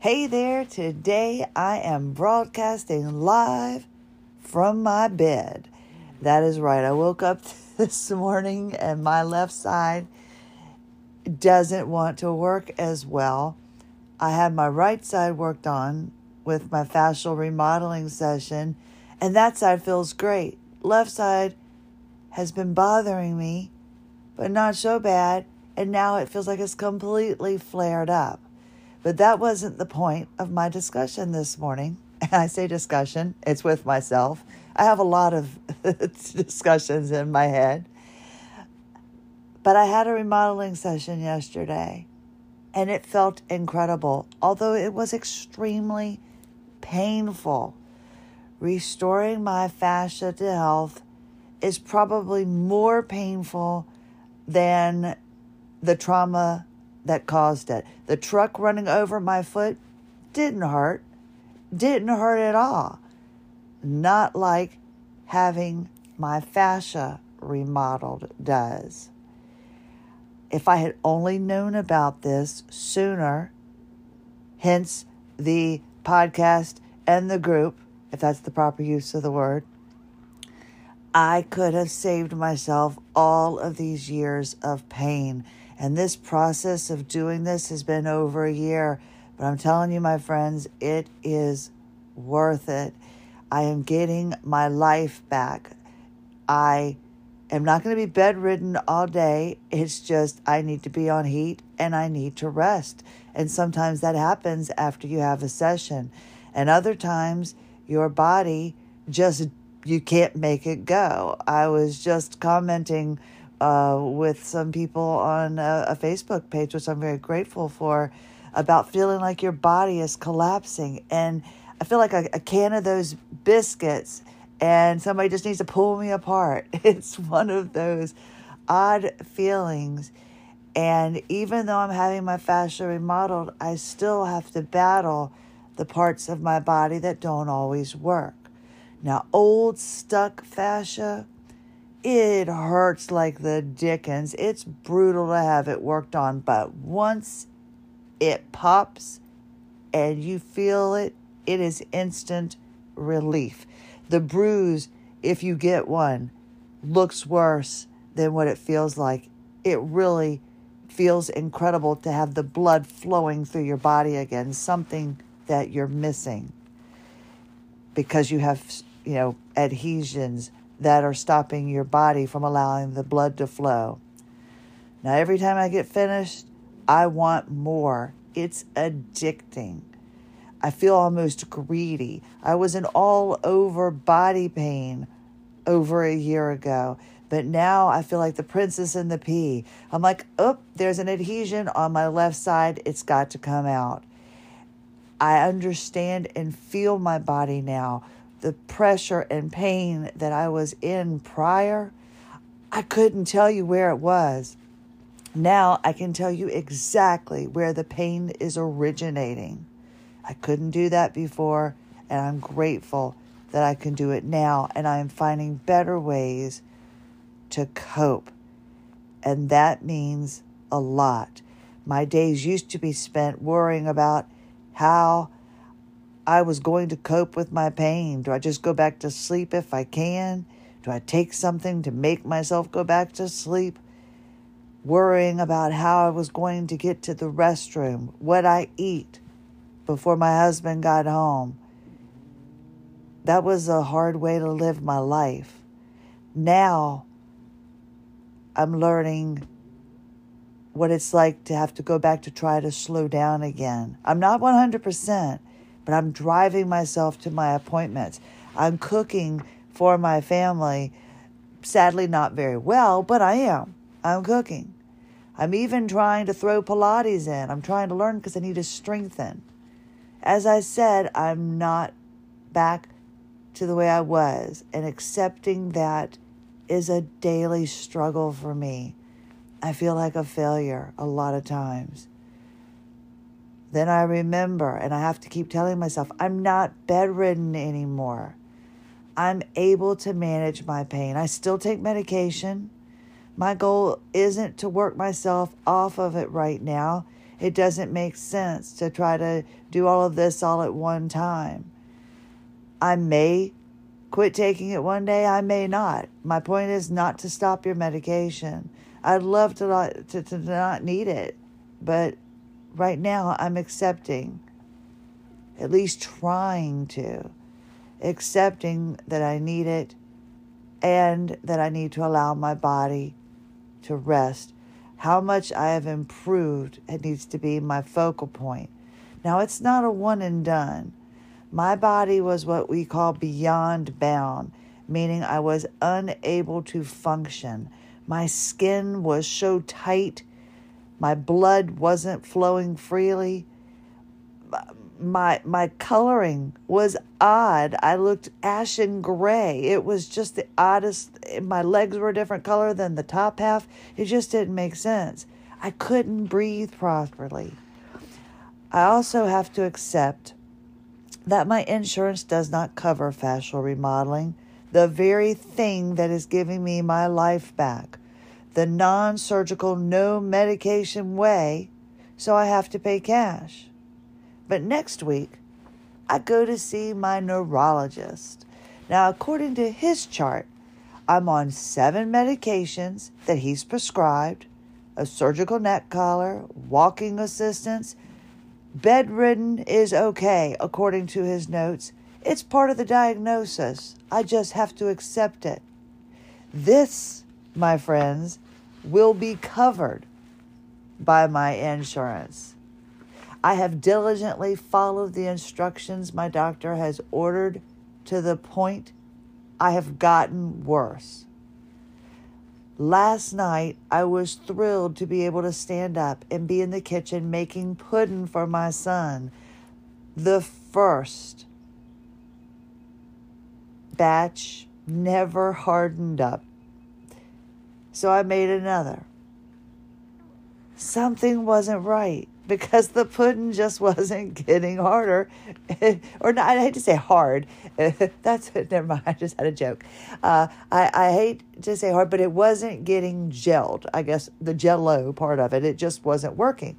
Hey there, today I am broadcasting live from my bed. That is right. I woke up this morning and my left side doesn't want to work as well. I had my right side worked on with my fascial remodeling session, and that side feels great. Left side has been bothering me, but not so bad, and now it feels like it's completely flared up. But that wasn't the point of my discussion this morning. And I say discussion, it's with myself. I have a lot of discussions in my head. But I had a remodeling session yesterday and it felt incredible, although it was extremely painful. Restoring my fascia to health is probably more painful than the trauma that caused it. The truck running over my foot didn't hurt, didn't hurt at all. Not like having my fascia remodeled does. If I had only known about this sooner, hence the podcast and the group, if that's the proper use of the word, I could have saved myself all of these years of pain and this process of doing this has been over a year. But I'm telling you, my friends, it is worth it. I am getting my life back. I am not going to be bedridden all day. It's just I need to be on heat and I need to rest. And sometimes that happens after you have a session. And other times your body just you can't make it go. I was just commenting uh, with some people on a, a Facebook page, which I'm very grateful for, about feeling like your body is collapsing. And I feel like a, a can of those biscuits and somebody just needs to pull me apart. It's one of those odd feelings. And even though I'm having my fascia remodeled, I still have to battle the parts of my body that don't always work. Now, old stuck fascia, it hurts like the dickens. It's brutal to have it worked on, but once it pops and you feel it, it is instant relief. The bruise, if you get one, looks worse than what it feels like. It really feels incredible to have the blood flowing through your body again, something that you're missing because you have, you know, adhesions that are stopping your body from allowing the blood to flow. Now, every time I get finished, I want more. It's addicting. I feel almost greedy. I was in all over body pain over a year ago, but now I feel like the princess in the pea. I'm like, oh, there's an adhesion on my left side. It's got to come out. I understand and feel my body now the pressure and pain that I was in prior, I couldn't tell you where it was. Now I can tell you exactly where the pain is originating. I couldn't do that before, and I'm grateful that I can do it now, and I am finding better ways to cope. And that means a lot. My days used to be spent worrying about how I was going to cope with my pain? Do I just go back to sleep if I can? Do I take something to make myself go back to sleep? Worrying about how I was going to get to the restroom, what I eat before my husband got home. That was a hard way to live my life. Now I'm learning what it's like to have to go back to try to slow down again. I'm not 100%, but I'm driving myself to my appointments. I'm cooking for my family. Sadly, not very well, but I am. I'm cooking. I'm even trying to throw Pilates in. I'm trying to learn because I need to strengthen. As I said, I'm not back to the way I was, and accepting that is a daily struggle for me. I feel like a failure a lot of times. Then I remember, and I have to keep telling myself, I'm not bedridden anymore. I'm able to manage my pain. I still take medication. My goal isn't to work myself off of it right now. It doesn't make sense to try to do all of this all at one time. I may quit taking it one day, I may not. My point is not to stop your medication. I'd love to not, to, to not need it, but right now I'm accepting, at least trying to, accepting that I need it and that I need to allow my body to rest. How much I have improved, it needs to be my focal point. Now, it's not a one and done. My body was what we call beyond bound, meaning I was unable to function. My skin was so tight, my blood wasn't flowing freely. My my coloring was odd. I looked ashen gray. It was just the oddest. My legs were a different color than the top half. It just didn't make sense. I couldn't breathe properly. I also have to accept that my insurance does not cover fascial remodeling, the very thing that is giving me my life back, the non surgical, no medication way, so I have to pay cash. But next week, I go to see my neurologist. Now, according to his chart, I'm on seven medications that he's prescribed a surgical neck collar, walking assistance, Bedridden is okay, according to his notes. It's part of the diagnosis. I just have to accept it. This, my friends, will be covered by my insurance. I have diligently followed the instructions my doctor has ordered to the point I have gotten worse. Last night, I was thrilled to be able to stand up and be in the kitchen making pudding for my son. The first batch never hardened up. So I made another. Something wasn't right because the pudding just wasn't getting harder. or not, I hate to say hard. That's never mind. I just had a joke. Uh, I, I hate to say hard, but it wasn't getting gelled. I guess the jello part of it, it just wasn't working.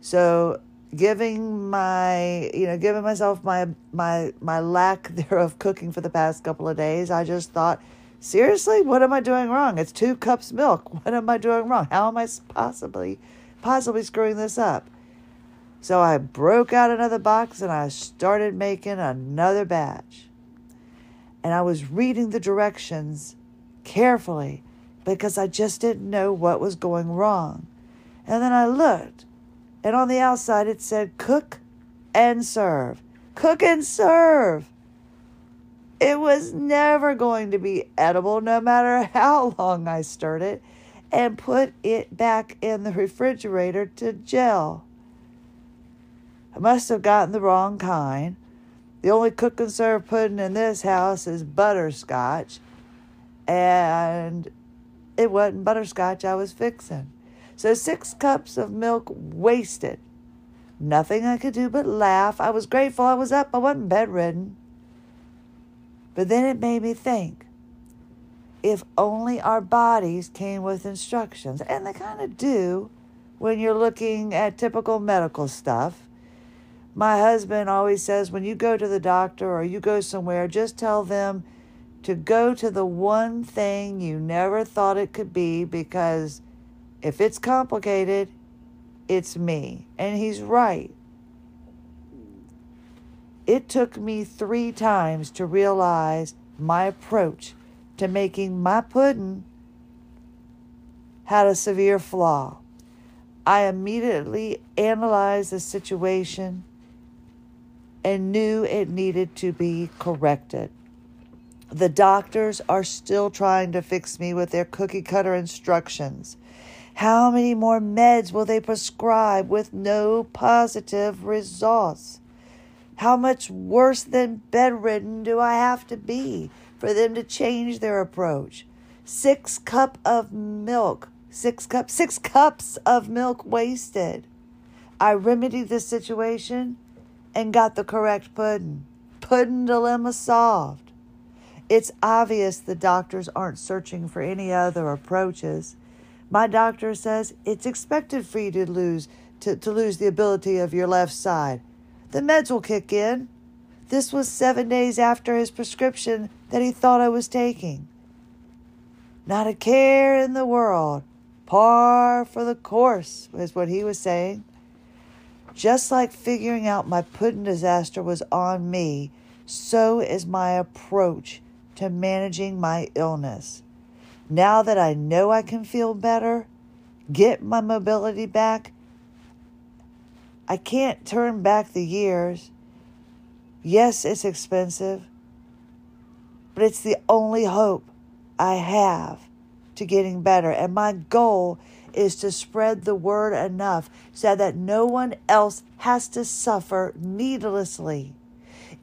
So giving my you know giving myself my my my lack there of cooking for the past couple of days i just thought seriously what am i doing wrong it's two cups milk what am i doing wrong how am i possibly possibly screwing this up. So I broke out another box and I started making another batch. And I was reading the directions carefully because I just didn't know what was going wrong. And then I looked, and on the outside it said cook and serve. Cook and serve. It was never going to be edible no matter how long I stirred it and put it back in the refrigerator to gel. I must have gotten the wrong kind. The only cook and serve pudding in this house is butterscotch, and it wasn't butterscotch I was fixing. So, six cups of milk wasted. Nothing I could do but laugh. I was grateful I was up, I wasn't bedridden. But then it made me think if only our bodies came with instructions. And they kind of do when you're looking at typical medical stuff. My husband always says when you go to the doctor or you go somewhere, just tell them to go to the one thing you never thought it could be because if it's complicated, it's me. And he's right. It took me three times to realize my approach to making my pudding had a severe flaw. I immediately analyzed the situation and knew it needed to be corrected. The doctors are still trying to fix me with their cookie cutter instructions. How many more meds will they prescribe with no positive results? How much worse than bedridden do I have to be for them to change their approach. Six cup of milk, six cup, six cups of milk wasted. I remedied the situation and got the correct pudding. Pudding dilemma solved. It's obvious the doctors aren't searching for any other approaches. My doctor says it's expected for you to lose to, to lose the ability of your left side. The meds will kick in. This was seven days after his prescription that he thought I was taking. Not a care in the world. Par for the course, is what he was saying. Just like figuring out my pudding disaster was on me, so is my approach to managing my illness. Now that I know I can feel better, get my mobility back, I can't turn back the years. Yes, it's expensive, but it's the only hope I have to getting better. And my goal is to spread the word enough so that no one else has to suffer needlessly.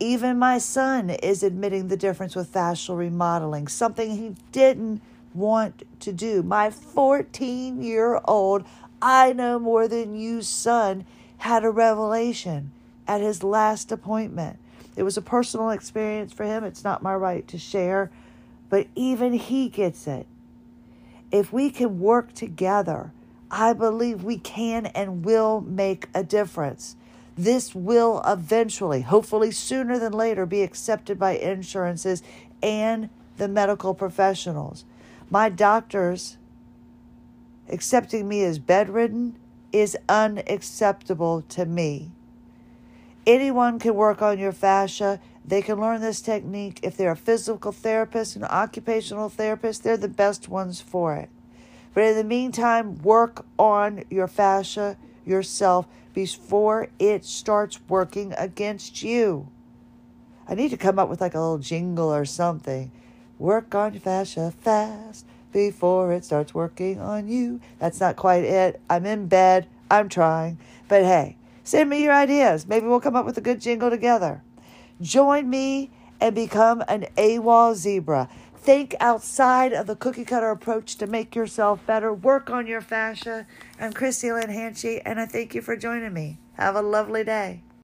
Even my son is admitting the difference with fascial remodeling, something he didn't want to do. My 14 year old, I know more than you son, had a revelation at his last appointment. It was a personal experience for him. It's not my right to share, but even he gets it. If we can work together, I believe we can and will make a difference. This will eventually, hopefully sooner than later, be accepted by insurances and the medical professionals. My doctors accepting me as bedridden is unacceptable to me. Anyone can work on your fascia. They can learn this technique. If they're a physical therapist, an occupational therapist, they're the best ones for it. But in the meantime, work on your fascia yourself before it starts working against you. I need to come up with like a little jingle or something. Work on your fascia fast before it starts working on you. That's not quite it. I'm in bed. I'm trying. But hey, send me your ideas. Maybe we'll come up with a good jingle together. Join me and become an AWOL zebra. Think outside of the cookie cutter approach to make yourself better. Work on your fascia. I'm Christie Lynn Hanchey, and I thank you for joining me. Have a lovely day.